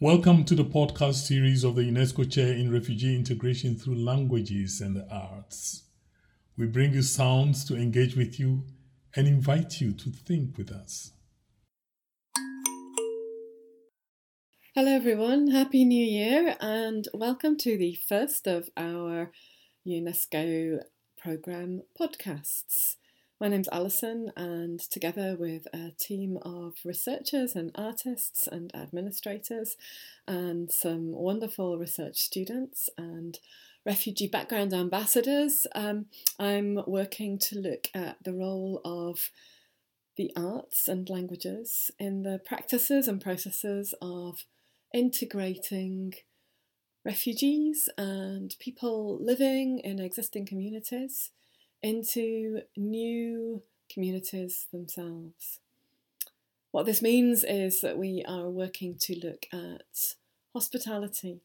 Welcome to the podcast series of the UNESCO Chair in Refugee Integration through Languages and the Arts. We bring you sounds to engage with you and invite you to think with us. Hello, everyone. Happy New Year, and welcome to the first of our UNESCO programme podcasts. My name's Alison, and together with a team of researchers and artists and administrators, and some wonderful research students and refugee background ambassadors, um, I'm working to look at the role of the arts and languages in the practices and processes of integrating refugees and people living in existing communities into new communities themselves. What this means is that we are working to look at hospitality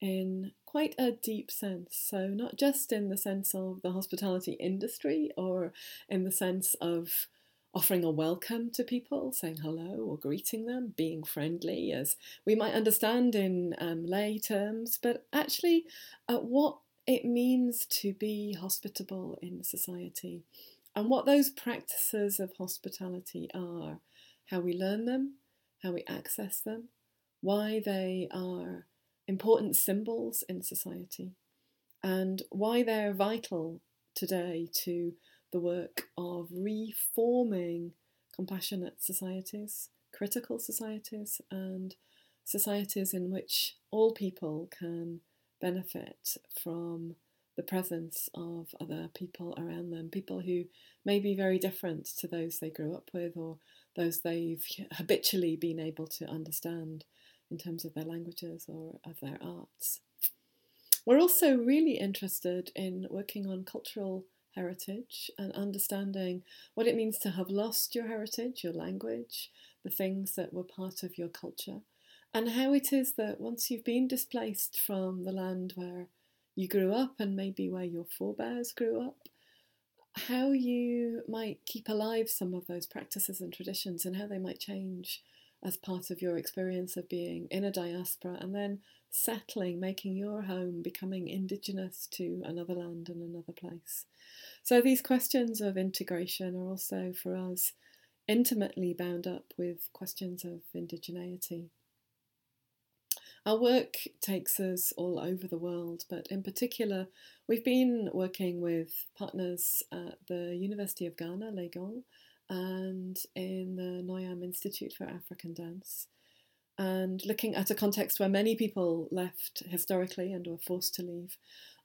in quite a deep sense. So, not just in the sense of the hospitality industry or in the sense of offering a welcome to people, saying hello or greeting them, being friendly, as we might understand in um, lay terms, but actually, uh, what it means to be hospitable in society. And what those practices of hospitality are, how we learn them, how we access them, why they are important symbols in society, and why they're vital today to the work of reforming compassionate societies, critical societies, and societies in which all people can benefit from the presence of other people around them, people who may be very different to those they grew up with or those they've habitually been able to understand in terms of their languages or of their arts. We're also really interested in working on cultural heritage and understanding what it means to have lost your heritage, your language, the things that were part of your culture, and how it is that once you've been displaced from the land where you grew up and maybe where your forebears grew up, how you might keep alive some of those practices and traditions and how they might change as part of your experience of being in a diaspora and then settling, making your home, becoming indigenous to another land and another place. So, these questions of integration are also for us intimately bound up with questions of indigeneity. Our work takes us all over the world, but in particular, we've been working with partners at the University of Ghana, Legon, and in the Noyam Institute for African Dance, and looking at a context where many people left historically and were forced to leave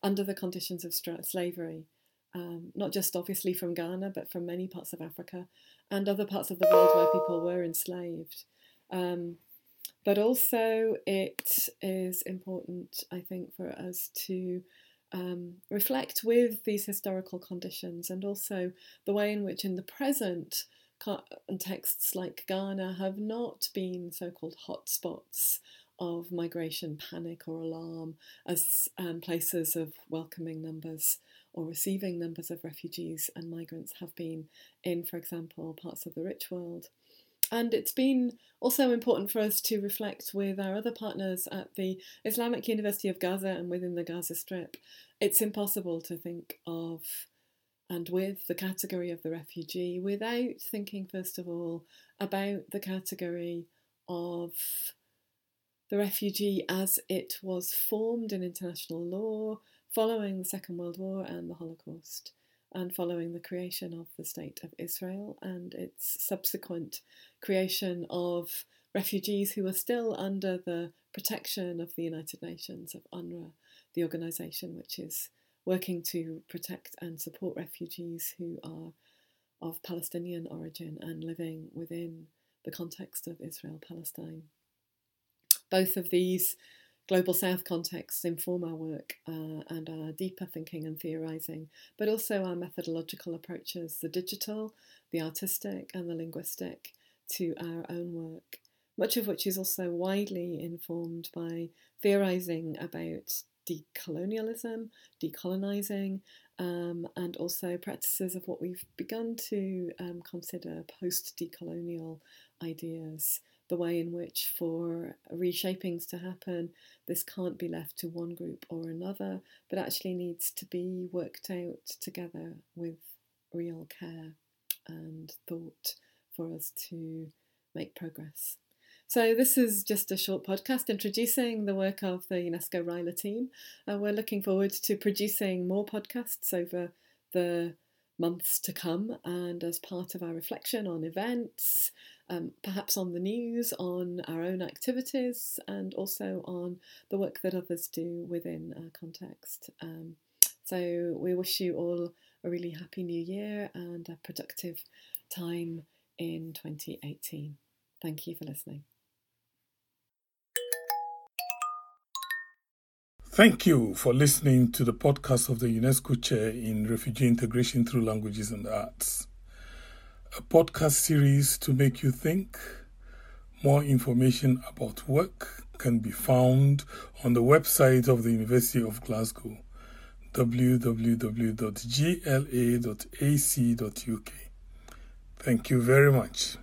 under the conditions of slavery. Um, not just obviously from Ghana, but from many parts of Africa and other parts of the world where people were enslaved. Um, but also, it is important, I think, for us to um, reflect with these historical conditions and also the way in which, in the present, contexts like Ghana have not been so called hotspots of migration panic or alarm as um, places of welcoming numbers or receiving numbers of refugees and migrants have been in, for example, parts of the rich world. And it's been also important for us to reflect with our other partners at the Islamic University of Gaza and within the Gaza Strip. It's impossible to think of and with the category of the refugee without thinking, first of all, about the category of the refugee as it was formed in international law following the Second World War and the Holocaust and following the creation of the State of Israel and its subsequent creation of refugees who are still under the protection of the United Nations, of UNRWA, the organisation which is working to protect and support refugees who are of Palestinian origin and living within the context of Israel Palestine. Both of these global south contexts inform our work uh, and our deeper thinking and theorising, but also our methodological approaches, the digital, the artistic, and the linguistic, to our own work, much of which is also widely informed by theorising about decolonialism, decolonising, um, and also practices of what we've begun to um, consider post decolonial ideas the way in which, for reshapings to happen, this can't be left to one group or another, but actually needs to be worked out together with real care and thought for us to make progress. So, this is just a short podcast introducing the work of the UNESCO RILA team. Uh, we're looking forward to producing more podcasts over the months to come and as part of our reflection on events, um, perhaps on the news, on our own activities, and also on the work that others do within our context. Um, so, we wish you all a really happy new year and a productive time in 2018. Thank you for listening. Thank you for listening to the podcast of the UNESCO Chair in Refugee Integration Through Languages and Arts, a podcast series to make you think. More information about work can be found on the website of the University of Glasgow, www.gla.ac.uk. Thank you very much.